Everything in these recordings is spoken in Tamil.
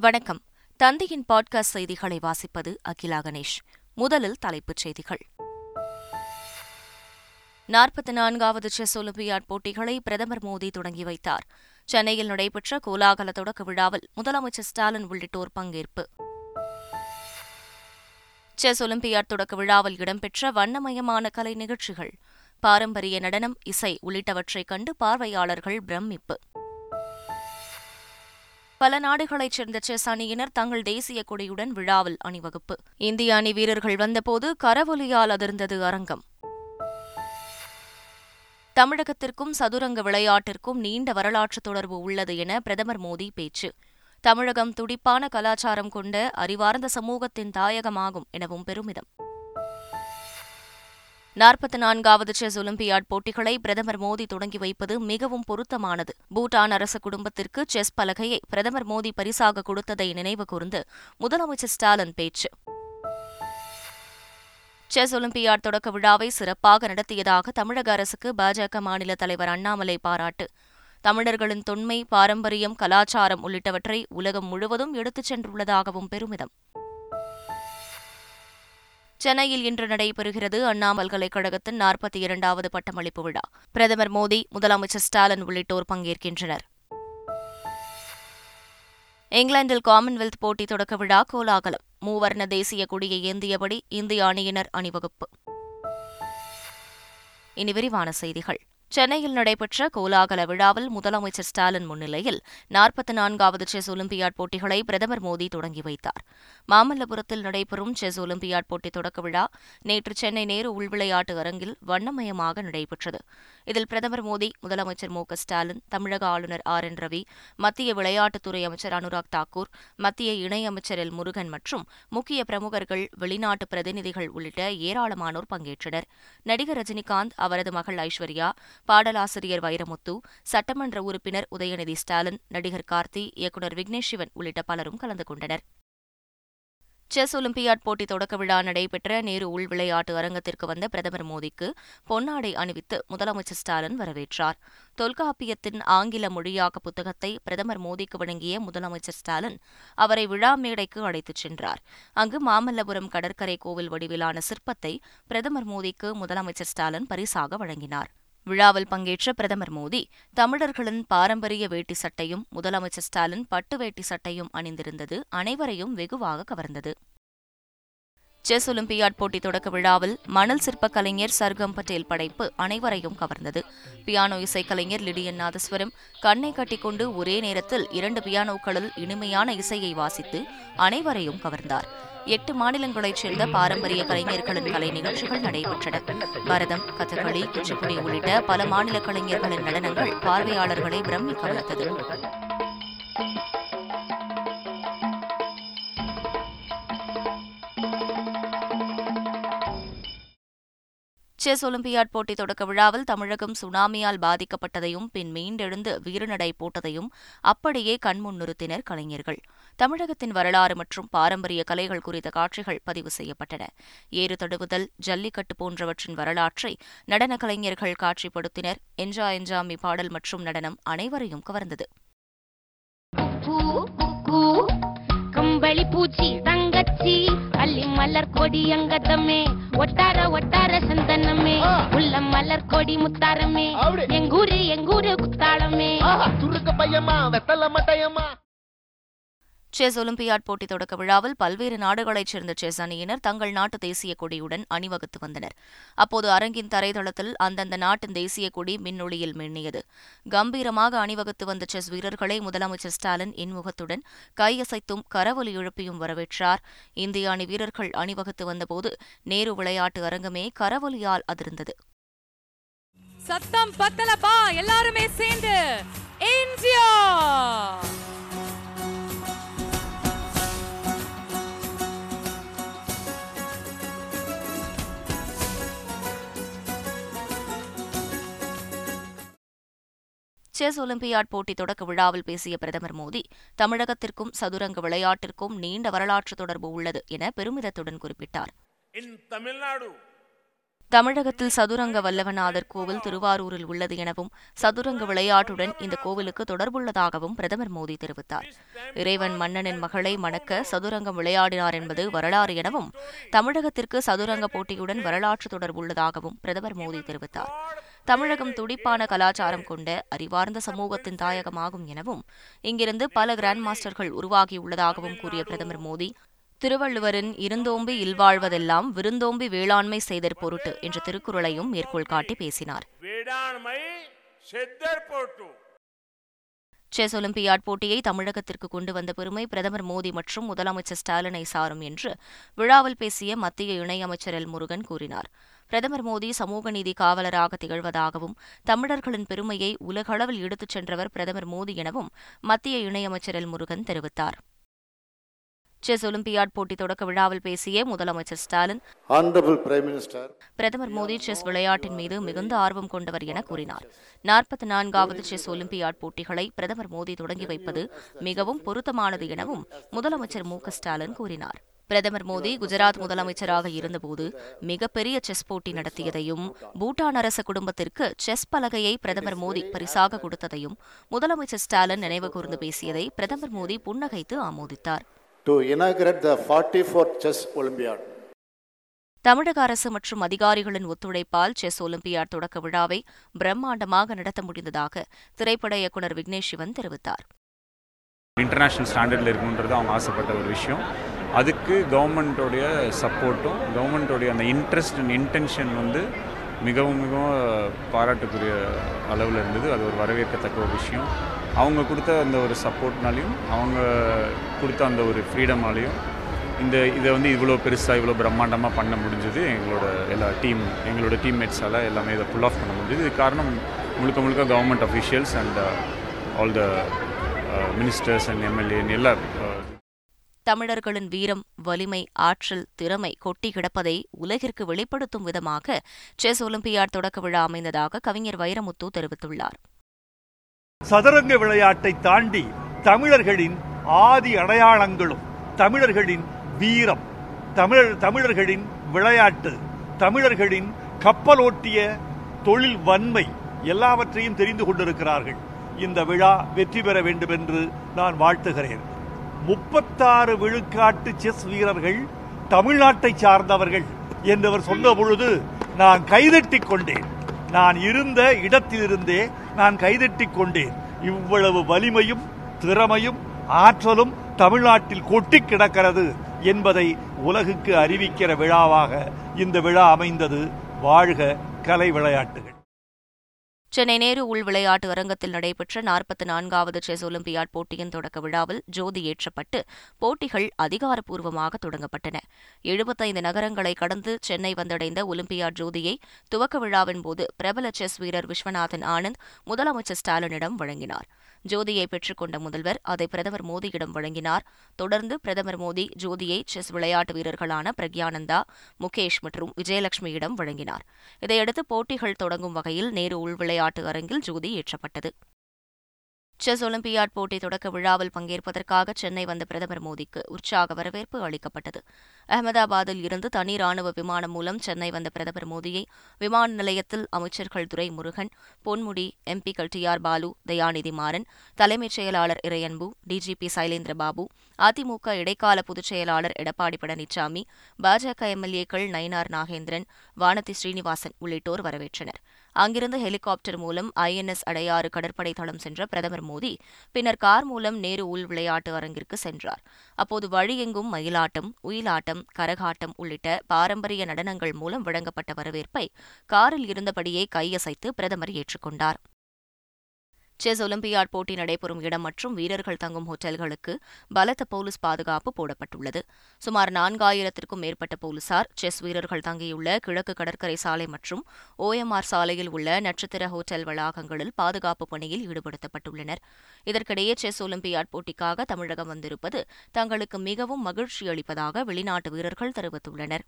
வணக்கம். தந்தையின் பாட்காஸ்ட் செய்திகளை வாசிப்பது அகிலா கணேஷ். முதலில் தலைப்புச் செய்திகள். நாற்பத்தி நான்காவது செஸ் ஒலிம்பியாட் போட்டிகளை பிரதமர் மோடி தொடங்கி வைத்தார். சென்னையில் நடைபெற்ற கோலாகல தொடக்க விழாவில் முதலமைச்சர் ஸ்டாலின் உள்ளிட்டோர் பங்கேற்பு. செஸ் ஒலிம்பியாட் தொடக்க விழாவில் இடம்பெற்ற வண்ணமயமான கலை நிகழ்ச்சிகள் பாரம்பரிய நடனம் இசை உள்ளிட்டவற்றைக் கண்டு பார்வையாளர்கள் பிரமிப்பு. பல நாடுகளைச் சேர்ந்த செஸ் அணியினர் தங்கள் தேசிய கொடியுடன் விழாவில் அணிவகுப்பு. இந்திய அணி வீரர்கள் வந்தபோது கரவொலியால் அதிர்ந்தது அரங்கம். தமிழகத்திற்கும் சதுரங்க விளையாட்டிற்கும் நீண்ட வரலாற்று தொடர்பு உள்ளது என பிரதமர் மோடி பேச்சு. தமிழகம் துடிப்பான கலாச்சாரம் கொண்ட அறிவார்ந்த சமூகத்தின் தாயகமாகும் எனவும் பெருமிதம். நாற்பத்தி நான்காவது செஸ் ஒலிம்பியாட் போட்டிகளை பிரதமர் மோடி தொடங்கி வைப்பது மிகவும் பொருத்தமானது. பூட்டான் அரச குடும்பத்திற்கு செஸ் பலகையை பிரதமர் மோடி பரிசாக கொடுத்ததை நினைவு கூர்ந்து முதலமைச்சர் ஸ்டாலின் பேச்சு. செஸ் ஒலிம்பியாட் தொடக்க விழாவை சிறப்பாக நடத்தியதாக தமிழக அரசுக்கு பாஜக மாநில தலைவர் அண்ணாமலை பாராட்டு. தமிழர்களின் தொன்மை பாரம்பரியம் கலாச்சாரம் உள்ளிட்டவற்றை உலகம் முழுவதும் எடுத்துச் சென்றுள்ளதாகவும் பெருமிதம். சென்னையில் இன்று நடைபெறுகிறது அண்ணா பல்கலைக்கழகத்தின் நாற்பத்தி இரண்டாவது பட்டமளிப்பு விழா. பிரதமர் மோடி முதலமைச்சர் ஸ்டாலின் உள்ளிட்டோர் பங்கேற்கின்றனர். இங்கிலாந்தில் காமன்வெல்த் போட்டி தொடக்க விழா கோலாகலம். மூவர்ண தேசிய கொடியை ஏந்தியபடி இந்திய அணியினர் அணிவகுப்பு. இனி விரிவான செய்திகள். சென்னையில் நடைபெற்ற கோலாகல விழாவில் முதலமைச்சர் ஸ்டாலின் முன்னிலையில் நாற்பத்தி நான்காவது செஸ் ஒலிம்பியாட் போட்டிகளை பிரதமர் மோடி தொடங்கி வைத்தார். மாமல்லபுரத்தில் நடைபெறும் செஸ் ஒலிம்பியாட் போட்டி தொடக்க விழா நேற்று சென்னை நேரு உள்விளையாட்டு அரங்கில் வண்ணமயமாக நடைபெற்றது. இதில் பிரதமர் மோடி முதலமைச்சர் மு ஸ்டாலின் தமிழக ஆளுநர் ஆர் என் ரவி மத்திய விளையாட்டுத்துறை அமைச்சர் அனுராக் தாக்கூர் மத்திய இணையமைச்சர் எல் முருகன் மற்றும் முக்கிய பிரமுகர்கள் வெளிநாட்டு பிரதிநிதிகள் உள்ளிட்ட ஏராளமானோர் பங்கேற்றனர். நடிகர் ரஜினிகாந்த் அவரது மகள் ஐஸ்வர்யா பாடலாசிரியர் வைரமுத்து சட்டமன்ற உறுப்பினர் உதயநிதி ஸ்டாலின் நடிகர் கார்த்தி இயக்குநர் விக்னேஷ் சிவன் உள்ளிட்ட பலரும் கலந்து கொண்டனர். செஸ் ஒலிம்பியாட் போட்டி தொடக்க விழா நடைபெற்ற நேரு உள் விளையாட்டு அரங்கத்திற்கு வந்த பிரதமர் மோடிக்கு பொன்னாடை அணிவித்து முதலமைச்சர் ஸ்டாலின் வரவேற்றார். தொல்காப்பியத்தின் ஆங்கில மொழியாக்க புத்தகத்தை பிரதமர் மோடிக்கு வழங்கிய முதலமைச்சர் ஸ்டாலின் அவரை விழா மேடைக்கு அழைத்துச் சென்றார். அங்கு மாமல்லபுரம் கடற்கரை கோவில் வடிவிலான சிற்பத்தை பிரதமர் மோடிக்கு முதலமைச்சர் ஸ்டாலின் பரிசாக வழங்கினார். விழாவில் பங்கேற்ற பிரதமர் மோடி தமிழர்களின் பாரம்பரிய வேட்டி சட்டையும் முதலமைச்சர் ஸ்டாலின் பட்டு வேட்டி சட்டையும் அணிந்திருந்தது அனைவரையும் வெகுவாக கவர்ந்தது. செஸ் ஒலிம்பியாட் போட்டி தொடக்க விழாவில் மணல் சிற்ப கலைஞர் சர்கம் பட்டேல் படைப்பு அனைவரையும் கவர்ந்தது. பியானோ இசைக்கலைஞர் லிடியன் நாதஸ்வரம் கண்ணை கட்டிக்கொண்டு ஒரே நேரத்தில் இரண்டு பியானோக்களில் இனிமையான இசையை வாசித்து அனைவரையும் கவர்ந்தார். எட்டு மாநிலங்களைச் சேர்ந்த பாரம்பரிய கலைஞர்களின் கலை நிகழ்ச்சிகள் நடைபெற்றன. பரதம் கதகளி குச்சிப்புடி உள்ளிட்ட பல மாநில கலைஞர்களின் நடனங்கள் பார்வையாளர்களை பிரமிக்க வைத்தது. செஸ் ஒலிம்பியாட் போட்டி தொடக்க விழாவில் தமிழகம் சுனாமியால் பாதிக்கப்பட்டதையும் பின் மீண்டெழுந்து வீரநடை போட்டதையும் அப்படியே கண்முன் நிறுத்தினர் கலைஞர்கள். தமிழகத்தின் வரலாறு மற்றும் பாரம்பரிய கலைகள் குறித்த காட்சிகள் பதிவு செய்யப்பட்டன. ஏறு தடுவுதல் ஜல்லிக்கட்டு போன்றவற்றின் வரலாற்றை நடன கலைஞர்கள் காட்சிப்படுத்தினர். என்ஜா என்ஜாமி பாடல் மற்றும் நடனம் அனைவரையும் கவர்ந்தது. கம்பளி பூச்சி. மலர் கொடி அங்கதமே ஒட்டார ஒட்டார சந்தனமே. உள்ள மலர் கொடி முத்தாரமே. எங்கூரு எங்கூரு குத்தாளமே. துருக்க பையமா வெத்தல மட்டையம்மா. செஸ் ஒலிம்பியாட் போட்டி தொடக்க விழாவில் பல்வேறு நாடுகளைச் சேர்ந்த செஸ் அணியினர் தங்கள் நாட்டு தேசிய கொடியுடன் அணிவகுத்து வந்தனர். அப்போது அரங்கின் தரைதளத்தில் அந்தந்த நாட்டின் தேசிய கொடி மின்னொளியில் மின்னியது. கம்பீரமாக அணிவகுத்து வந்த செஸ் வீரர்களை முதலமைச்சர் ஸ்டாலின் இன்முகத்துடன் கையசைத்தும் கரவொலி எழுப்பியும் வரவேற்றார். இந்திய அணி வீரர்கள் அணிவகுத்து வந்தபோது நேரு விளையாட்டு அரங்கமே கரவொலியால் அதிர்ந்தது. சத்தம் பத்தலப்பா எல்லாருமே சேர்ந்து. இந்தியா செஸ் ஒலிம்பியாட் போட்டி தொடக்க விழாவில் பேசிய பிரதமர் மோடி தமிழகத்திற்கும் சதுரங்க விளையாட்டிற்கும் நீண்ட வரலாற்று தொடர்பு உள்ளது என பெருமிதத்துடன் குறிப்பிட்டார். தமிழகத்தில் சதுரங்க வல்லவநாதர் கோவில் திருவாரூரில் உள்ளது எனவும் சதுரங்க விளையாட்டுடன் இந்த கோவிலுக்கு தொடர்புள்ளதாகவும் பிரதமர் மோடி தெரிவித்தார். இறைவன் மன்னனின் மகளை மணக்க சதுரங்கம் விளையாடினார் என்பது வரலாறு எனவும் தமிழகத்திற்கு சதுரங்க போட்டியுடன் வரலாற்று தொடர்புள்ளதாகவும் பிரதமர் மோடி தெரிவித்தார். தமிழகம் துடிப்பான கலாச்சாரம் கொண்ட அறிவார்ந்த சமூகத்தின் தாயகமாகும் எனவும் இங்கிருந்து பல கிராண்ட் மாஸ்டர்கள் உருவாகியுள்ளதாகவும் கூறிய பிரதமர் மோடி திருவள்ளுவரின் இருந்தோம்பி இல்வாழ்வதெல்லாம் விருந்தோம்பி வேளாண்மை செய்தற் பொருட்டு என்ற திருக்குறளையும் மேற்கோள் காட்டி பேசினார். செஸ் ஒலிம்பியாட் போட்டியை தமிழகத்திற்கு கொண்டு வந்த பெருமை பிரதமர் மோடி மற்றும் முதலமைச்சர் ஸ்டாலினை சாரும் என்று விழாவில் பேசிய மத்திய இணையமைச்சர் எல் முருகன் கூறினார். பிரதமர் மோடி சமூக நீதி காவலராக திகழ்வதாகவும் தமிழர்களின் பெருமையை உலகளவில் எடுத்துச் சென்றவர் பிரதமர் மோடி எனவும் மத்திய இணையமைச்சர் எல். முருகன் தெரிவித்தார். செஸ் ஒலிம்பியாட் போட்டி தொடக்க விழாவில் பேசிய முதலமைச்சர் ஸ்டாலின் Honorable Prime Minister, பிரதமர் மோடி செஸ் விளையாட்டின் மீது மிகுந்த ஆர்வம் கொண்டவர் என கூறினார். நாற்பத்தி நான்காவது செஸ் ஒலிம்பியாட் போட்டிகளை பிரதமர் மோடி தொடங்கி வைப்பது மிகவும் பொருத்தமானது எனவும் முதலமைச்சர் மு. ஸ்டாலின் கூறினார். பிரதமர் மோடி குஜராத் முதலமைச்சராக இருந்தபோது மிகப்பெரிய செஸ் போட்டி நடத்தியதையும் பூட்டான் அரச குடும்பத்திற்கு செஸ் பலகையை பிரதமர் மோடி பரிசாக கொடுத்ததையும் முதலமைச்சர் ஸ்டாலின் நினைவு கூர்ந்து பேசியதை பிரதமர் Modi புன்னகைத்து ஆமோதித்தார். To inaugurate the 44th Chess Olympiad. தமிழக அரசு மற்றும் அதிகாரிகளின் ஒத்துழைப்பால் செஸ் ஒலிம்பியாட் தொடக்க விழாவை பிரம்மாண்டமாக நடத்த முடிந்ததாக திரைப்பட இயக்குநர் விக்னேஷ் சிவன் தெரிவித்தார். இன்டர்நேஷ்னல் ஸ்டாண்டர்டில் இருக்கணுன்றது அவங்க ஆசைப்பட்ட ஒரு விஷயம். அதுக்கு கவர்மெண்ட்டோடைய சப்போர்ட்டும் கவர்மெண்ட்டோடைய அந்த இன்ட்ரெஸ்ட் அண்ட் இன்டென்ஷன் வந்து மிகவும் மிகவும் பாராட்டுக்குரிய அளவில் இருந்தது. அது ஒரு வரவேற்கத்தக்க ஒரு விஷயம். அவங்க கொடுத்த அந்த ஒரு சப்போர்ட்னாலையும் அவங்க கொடுத்த அந்த ஒரு ஃப்ரீடமாலையும் இந்த இதை வந்து இவ்வளோ பெருசாக இவ்வளோ பிரம்மாண்டமாக பண்ண முடிஞ்சது. எங்களோட எல்லா டீம் எங்களோட டீம்மேட்ஸால் எல்லாமே இதை ஃபுல் ஆஃப் பண்ண முடிஞ்சது. இது காரணம் முழுக்க முழுக்க government officials and all the ministers and எம்எல்ஏன்னு எல்லா தமிழர்களின் வீரம் வலிமை ஆற்றல் திறமை கொட்டி கிடப்பதை உலகிற்கு வெளிப்படுத்தும் விதமாக செஸ் ஒலிம்பியாட் தொடக்க விழா அமைந்ததாக கவிஞர் வைரமுத்து தெரிவித்துள்ளார். சதுரங்க விளையாட்டை தாண்டி தமிழர்களின் ஆதி அடையாளங்களும் தமிழர்களின் வீரம் தமிழர் தமிழர்களின் விளையாட்டு தமிழர்களின் கப்பலோட்டிய தொழில் வன்மை எல்லாவற்றையும் தெரிந்து கொண்டிருக்கிறார்கள். இந்த விழா வெற்றி பெற வேண்டும் என்று நான் வாழ்த்துகிறேன். முப்பத்தாறு விழுக்காட்டு செஸ் வீரர்கள் தமிழ்நாட்டை சார்ந்தவர்கள் என்றவர் சொன்ன பொழுது நான் கைதட்டிக் கொண்டேன். நான் இருந்த இடத்திலிருந்தே நான் கைதட்டிக் கொண்டேன். இவ்வளவு வலிமையும் திறமையும் ஆற்றலும் தமிழ்நாட்டில் கொட்டி கிடக்கிறது என்பதை உலகுக்கு அறிவிக்கிற விழாவாக இந்த விழா அமைந்தது. வாழ்க கலை விளையாட்டுகள் சென்னை நேரு உள் விளையாட்டு அரங்கத்தில் நடைபெற்ற நாற்பத்தி நான்காவது செஸ் ஒலிம்பியாட் போட்டியின் தொடக்க விழாவில் ஜோதி ஏற்றப்பட்டு போட்டிகள் அதிகாரப்பூர்வமாக தொடங்கப்பட்டன. எழுபத்தைந்து நகரங்களை கடந்து சென்னை வந்தடைந்த ஒலிம்பியாட் ஜோதியை துவக்க விழாவின் போது பிரபல செஸ் வீரர் விஸ்வநாதன் ஆனந்த் முதலமைச்சர் ஸ்டாலினிடம் வழங்கினார். ஜோதியை பெற்றுக்கொண்ட முதல்வர் அதை பிரதமர் மோடியிடம் வழங்கினார். தொடர்ந்து பிரதமர் மோடி ஜோதியை செஸ் விளையாட்டு வீரர்களான பிரக்யானந்தா முகேஷ் மற்றும் விஜயலட்சுமியிடம் வழங்கினார். இதையடுத்து போட்டிகள் தொடங்கும் வகையில் நேரு உள்விளையாட்டு அரங்கில் ஜோதி ஏற்றப்பட்டது. செஸ் ஒலிம்பியாட் போட்டி தொடக்க விழாவில் பங்கேற்பதற்காக சென்னை வந்த பிரதமர் மோடிக்கு உற்சாக வரவேற்பு அளிக்கப்பட்டது. அகமதாபாத்தில் இருந்து தனி ராணுவ விமானம் மூலம் சென்னை வந்த பிரதமர் மோடியை விமான நிலையத்தில் அமைச்சர்கள் துரை முருகன் பொன்முடி எம்பிக்கள் டி ஆர் பாலு தயாநிதி மாறன் தலைமைச் செயலாளர் இறையன்பு டிஜிபி சைலேந்திர பாபு அதிமுக இடைக்கால பொதுச் செயலாளர் எடப்பாடி பழனிசாமி பாஜக எம்எல்ஏக்கள் நயினார் நாகேந்திரன் வானதி ஸ்ரீனிவாசன் உள்ளிட்டோர் வரவேற்றனர். அங்கிருந்து ஹெலிகாப்டர் மூலம் ஐஎன்எஸ் அடையாறு கடற்படை தளம் சென்ற பிரதமர் மோடி பின்னர் கார் மூலம் நேரு உள் விளையாட்டு அரங்கிற்கு சென்றார். அப்போது வழியெங்கும் மயிலாட்டம் உயிலாட்டம் கரகாட்டம் உள்ளிட்ட பாரம்பரிய நடனங்கள் மூலம் வழங்கப்பட்ட வரவேற்பை காரில் இருந்தபடியே கையசைத்து பிரதமர் ஏற்றுக்கொண்டார். செஸ் ஒலிம்பியாட் போட்டி நடைபெறும் இடம் மற்றும் வீரர்கள் தங்கும் ஹோட்டல்களுக்கு பலத்த போலீஸ் பாதுகாப்பு போடப்பட்டுள்ளது. சுமார் நான்காயிரத்திற்கும் மேற்பட்ட போலீசார் செஸ் வீரர்கள் தங்கியுள்ள கிழக்கு கடற்கரை சாலை மற்றும் ஓஎம்ஆர் சாலையில் உள்ள நட்சத்திர ஹோட்டல் வளாகங்களில் பாதுகாப்பு பணியில் ஈடுபடுத்தப்பட்டுள்ளனர். இதற்கிடையே செஸ் ஒலிம்பியாட் போட்டிக்காக தமிழகம் வந்திருப்பது தங்களுக்கு மிகவும் மகிழ்ச்சி அளிப்பதாக வெளிநாட்டு வீரர்கள் தெரிவித்துள்ளனர்.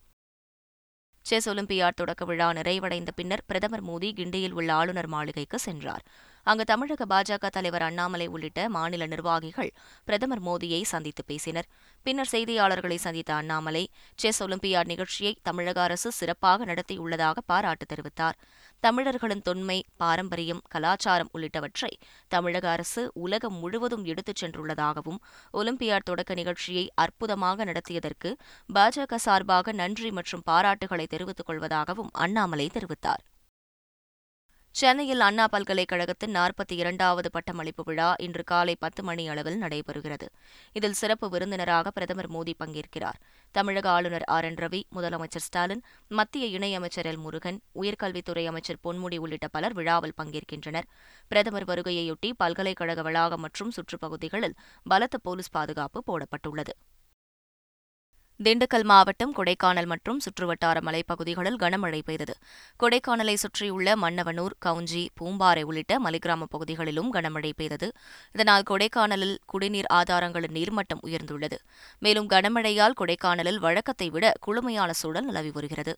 செஸ் ஒலிம்பியாட் தொடக்க விழா நிறைவடைந்த பின்னர் பிரதமர் மோடி கிண்டியில் உள்ள ஆளுநர் மாளிகைக்கு சென்றார். அங்கு தமிழக பாஜக தலைவர் அண்ணாமலை உள்ளிட்ட மாநில நிர்வாகிகள் பிரதமர் மோடியை சந்தித்து பேசினர். பின்னர் செய்தியாளர்களை சந்தித்த அண்ணாமலை செஸ் ஒலிம்பியாட் நிகழ்ச்சியை தமிழக அரசு சிறப்பாக நடத்தியுள்ளதாக பாராட்டு தெரிவித்தார். தமிழர்களின் தொன்மை பாரம்பரியம் கலாச்சாரம் உள்ளிட்டவற்றை தமிழக அரசு உலகம் முழுவதும் எடுத்துச் சென்றுள்ளதாகவும் ஒலிம்பியாட் தொடக்க நிகழ்ச்சியை அற்புதமாக நடத்தியதற்கு பாஜக சார்பாக நன்றி மற்றும் பாராட்டுகளை தெரிவித்துக் கொள்வதாகவும் அண்ணாமலை தெரிவித்தார். சென்னையில் அண்ணா பல்கலைக்கழகத்தின் நாற்பத்தி இரண்டாவது பட்டமளிப்பு விழா இன்று காலை பத்து மணி அளவில் நடைபெறுகிறது. இதில் சிறப்பு விருந்தினராக பிரதமர் மோடி பங்கேற்கிறார். தமிழக ஆளுநர் ஆர். என். ரவி முதலமைச்சர் ஸ்டாலின் மத்திய இணையமைச்சர் எல். முருகன் உயர்கல்வித்துறை அமைச்சர் பொன்முடி உள்ளிட்ட பலர் விழாவில் பங்கேற்கின்றனர். பிரதமர் வருகையையொட்டி பல்கலைக்கழக வளாகம் மற்றும் சுற்றுப்பகுதிகளில் பலத்த போலீஸ் பாதுகாப்பு போடப்பட்டுள்ளது. திண்டுக்கல் மாவட்டம் கொடைக்கானல் மற்றும் சுற்றுவட்டார மலைப்பகுதிகளில் கனமழை பெய்தது. கொடைக்கானலை சுற்றியுள்ள மன்னவனூர் கவுஞ்சி பூம்பாறை உள்ளிட்ட மலைக்கிராம பகுதிகளிலும் கனமழை பெய்தது. இதனால் கொடைக்கானலில் குடிநீர் ஆதாரங்களின் நீர்மட்டம் உயர்ந்துள்ளது. மேலும் கனமழையால் கொடைக்கானலில் வழக்கத்தை விட குளுமையான சூழல் நிலவி வருகிறது.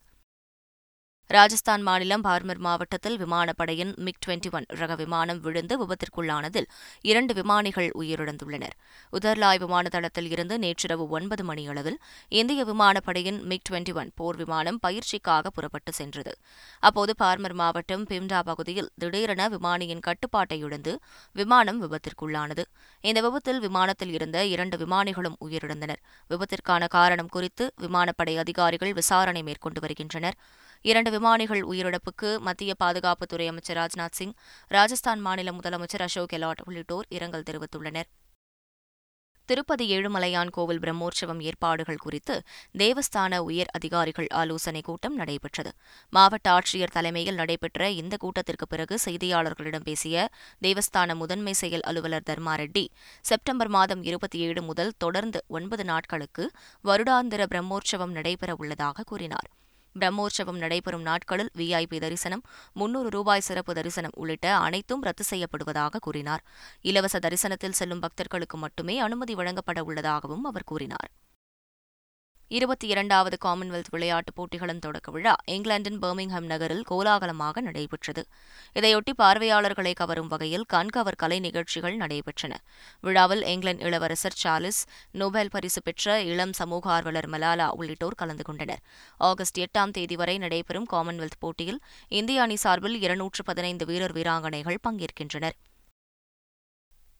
ராஜஸ்தான் மாநிலம் பார்மர் மாவட்டத்தில் விமானப்படையின் மிக் டுவெண்டி ஒன் ரக விமானம் விழுந்து விபத்திற்குள்ளானதில் இரண்டு விமானிகள் உயிரிழந்துள்ளனர். உதர்லாய் விமான தளத்தில் இருந்து நேற்றிரவு ஒன்பது மணியளவில் இந்திய விமானப்படையின் மிக் டுவெண்டி ஒன் போர் விமானம் பயிற்சிக்காக புறப்பட்டு சென்றது. அப்போது பார்மர் மாவட்டம் பிம்டா பகுதியில் திடீரென விமானியின் கட்டுப்பாட்டை இழந்து விமானம் விபத்திற்குள்ளானது. இந்த விபத்தில் விமானத்தில் இருந்த இரண்டு விமானிகளும் உயிரிழந்தனர். விபத்திற்கான காரணம் குறித்து விமானப்படை அதிகாரிகள் விசாரணை மேற்கொண்டு வருகின்றனர். இரண்டு விமானிகள் உயிரிழப்புக்கு மத்திய பாதுகாப்புத்துறை அமைச்சர் ராஜ்நாத் சிங் ராஜஸ்தான் மாநில முதலமைச்சர் அசோக் கெலாட் உள்ளிட்டோர் இரங்கல் தெரிவித்துள்ளனர். திருப்பதி ஏழுமலையான் கோவில் பிரம்மோற்சவம் ஏற்பாடுகள் குறித்து தேவஸ்தான உயர் அதிகாரிகள் ஆலோசனைக் கூட்டம் நடைபெற்றது. மாவட்ட ஆட்சியர் தலைமையில் நடைபெற்ற இந்த கூட்டத்திற்கு பிறகு செய்தியாளர்களிடம் பேசிய தேவஸ்தான முதன்மை செயல் அலுவலர் தர்மா ரெட்டி செப்டம்பர் மாதம் இருபத்தி ஏழு முதல் தொடர்ந்து ஒன்பது நாட்களுக்கு வருடாந்திர பிரம்மோற்சவம் நடைபெறவுள்ளதாக கூறினார். பிரம்மோற்சவம் நடைபெறும் நாட்களில் விஐபி தரிசனம் முன்னூறு ரூபாய் சிறப்பு தரிசனம் உள்ளிட்ட அனைத்தும் ரத்து செய்யப்படுவதாக கூறினார். இலவச தரிசனத்தில் செல்லும் பக்தர்களுக்கு மட்டுமே அனுமதி வழங்கப்பட உள்ளதாகவும் அவர் கூறினார். இருபத்தி இரண்டாவது காமன்வெல்த் விளையாட்டுப் போட்டிகளின் தொடக்க விழா இங்கிலாந்தின் பர்மிங்ஹாம் நகரில் கோலாகலமாக நடைபெற்றது. இதையொட்டி பார்வையாளர்களை கவரும் வகையில் கண்கவர் கலை நிகழ்ச்சிகள் நடைபெற்றன. விழாவில் இங்கிலாந்து இளவரசர் சார்லஸ் நோபல் பரிசு பெற்ற இளம் சமூக ஆர்வலர் மலாலா உள்ளிட்டோர் கலந்து கொண்டனர். ஆகஸ்ட் எட்டாம் தேதி வரை நடைபெறும் காமன்வெல்த் போட்டியில் இந்திய அணி சார்பில் இருநூற்று பதினைந்து வீரர் வீராங்கனைகள் பங்கேற்கின்றனர்.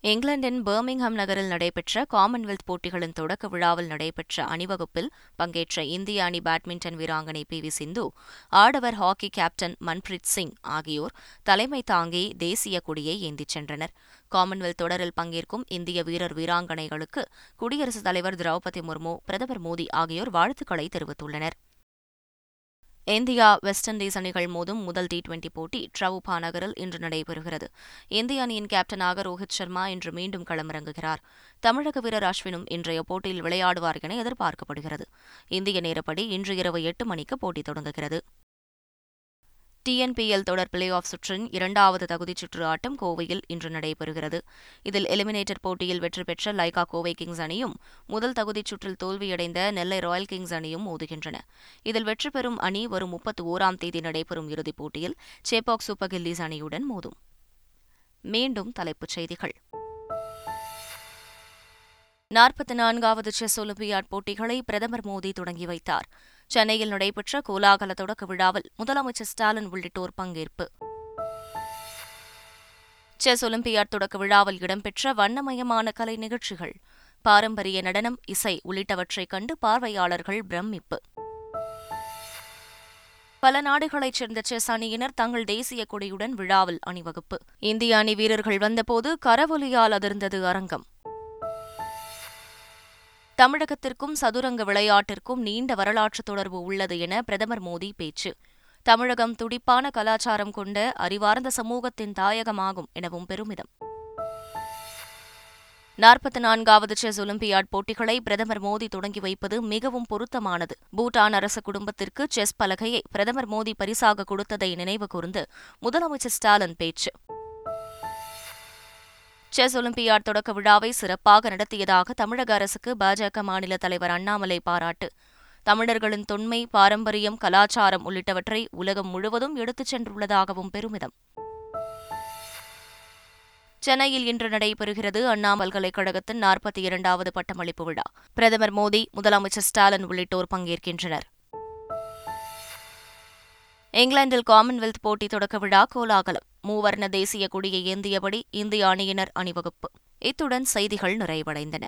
இங்கிலாந்தின் பர்மிங்ஹாம் நகரில் நடைபெற்ற காமன்வெல்த் போட்டிகளின் தொடக்க விழாவில் நடைபெற்ற அணிவகுப்பில் பங்கேற்ற இந்திய அணி பேட்மிண்டன் வீராங்கனை பி வி சிந்து ஆடவர் ஹாக்கி கேப்டன் மன்பிரீத் சிங் ஆகியோர் தலைமை தாங்கி தேசிய கொடியை ஏந்திச் சென்றனர். காமன்வெல்த் தொடரில் பங்கேற்கும் இந்திய வீரர் வீராங்கனைகளுக்கு குடியரசுத் தலைவர் திரௌபதி முர்மு பிரதமர் மோடி ஆகியோர் வாழ்த்துக்களை தெரிவித்துள்ளனர். இந்தியா வெஸ்ட் இண்டீஸ் அணிகள் மோதும் முதல் டி டுவெண்டி போட்டி ட்ரவுபா நகரில் இன்று நடைபெறுகிறது. இந்திய அணியின் கேப்டனாக ரோஹித் சர்மா இன்று மீண்டும் களமிறங்குகிறார். தமிழக வீரர் அஸ்வினும் இன்றைய போட்டியில் விளையாடுவார் என எதிர்பார்க்கப்படுகிறது. இந்திய நேரப்படி இன்று இரவு எட்டு மணிக்கு போட்டி தொடங்குகிறது. டிஎன்பிஎல் தொடர் பிளே ஆஃப் சுற்றின் இரண்டாவது தகுதிச் சுற்று ஆட்டம் கோவையில் இன்று நடைபெறுகிறது. இதில் எலிமினேட்டர் போட்டியில் வெற்றி பெற்ற லைகா கோவை கிங்ஸ் அணியும் முதல் தகுதிச் சுற்றில் தோல்வியடைந்த நெல்லை ராயல் கிங்ஸ் அணியும் மோதுகின்றன. இதில் வெற்றி பெறும் அணி வரும் முப்பத்தி ஓராம் தேதி நடைபெறும் இறுதிப் போட்டியில் சேப்பாக் சூப்பர் கில்லிஸ் அணியுடன் மோதும். மீண்டும் தலைப்புச் செய்திகள். நாற்பத்தி நான்காவது செஸ் ஒலிம்பியாட் போட்டிகளை பிரதமர் மோடி தொடங்கி வைத்தார். சென்னையில் நடைபெற்ற கோலாகல தொடக்க விழாவில் முதலமைச்சர் ஸ்டாலின் உள்ளிட்டோர் பங்கேற்பு. செஸ் ஒலிம்பியாட் தொடக்க விழாவில் இடம்பெற்ற வண்ணமயமான கலை நிகழ்ச்சிகள் பாரம்பரிய நடனம் இசை உள்ளிட்டவற்றைக் கண்டு பார்வையாளர்கள் பிரமிப்பு. பல நாடுகளைச் சேர்ந்த செஸ் அணியினர் தங்கள் தேசிய கொடியுடன் விழாவில் அணிவகுப்பு. இந்திய அணி வீரர்கள் வந்தபோது கரவொலியால் அதிர்ந்தது அரங்கம். தமிழகத்திற்கும் சதுரங்க விளையாட்டிற்கும் நீண்ட வரலாற்று தொடர்பு உள்ளது என பிரதமர் மோடி பேச்சு. தமிழகம் துடிப்பான கலாச்சாரம் கொண்ட அறிவார்ந்த சமூகத்தின் தாயகமாகும் எனவும் பெருமிதம். நாற்பத்தி நான்காவது செஸ் ஒலிம்பியாட் போட்டிகளை பிரதமர் மோடி தொடங்கி வைப்பது மிகவும் பொருத்தமானது. பூட்டான் அரச குடும்பத்திற்கு செஸ் பலகையை பிரதமர் மோடி பரிசாக கொடுத்ததை நினைவு கூர்ந்து முதலமைச்சர் ஸ்டாலின் பேச்சு. செஸ் ஒலிம்பியாட் தொடக்க விழாவை சிறப்பாக நடத்தியதாக தமிழக அரசுக்கு பாஜக மாநில தலைவர் அண்ணாமலை பாராட்டு. தமிழர்களின் தொன்மை பாரம்பரியம் கலாச்சாரம் உள்ளிட்டவற்றை உலகம் முழுவதும் எடுத்துச் சென்றுள்ளதாகவும் பெருமிதம். சென்னையில் இன்று நடைபெறுகிறது அண்ணா பல்கலைக்கழகத்தின் நாற்பத்தி இரண்டாவது பட்டமளிப்பு விழா. பிரதமர் மோடி முதலமைச்சர் ஸ்டாலின் உள்ளிட்டோர் பங்கேற்கின்றனர். இங்கிலாந்தில் காமன்வெல்த் போட்டி தொடக்க விழா கோலாகலம். மூவர்ண தேசிய கொடியை ஏந்தியபடி இந்திய அணியினர் அணிவகுப்பு. இத்துடன் செய்திகள் நிறைவடைந்தன.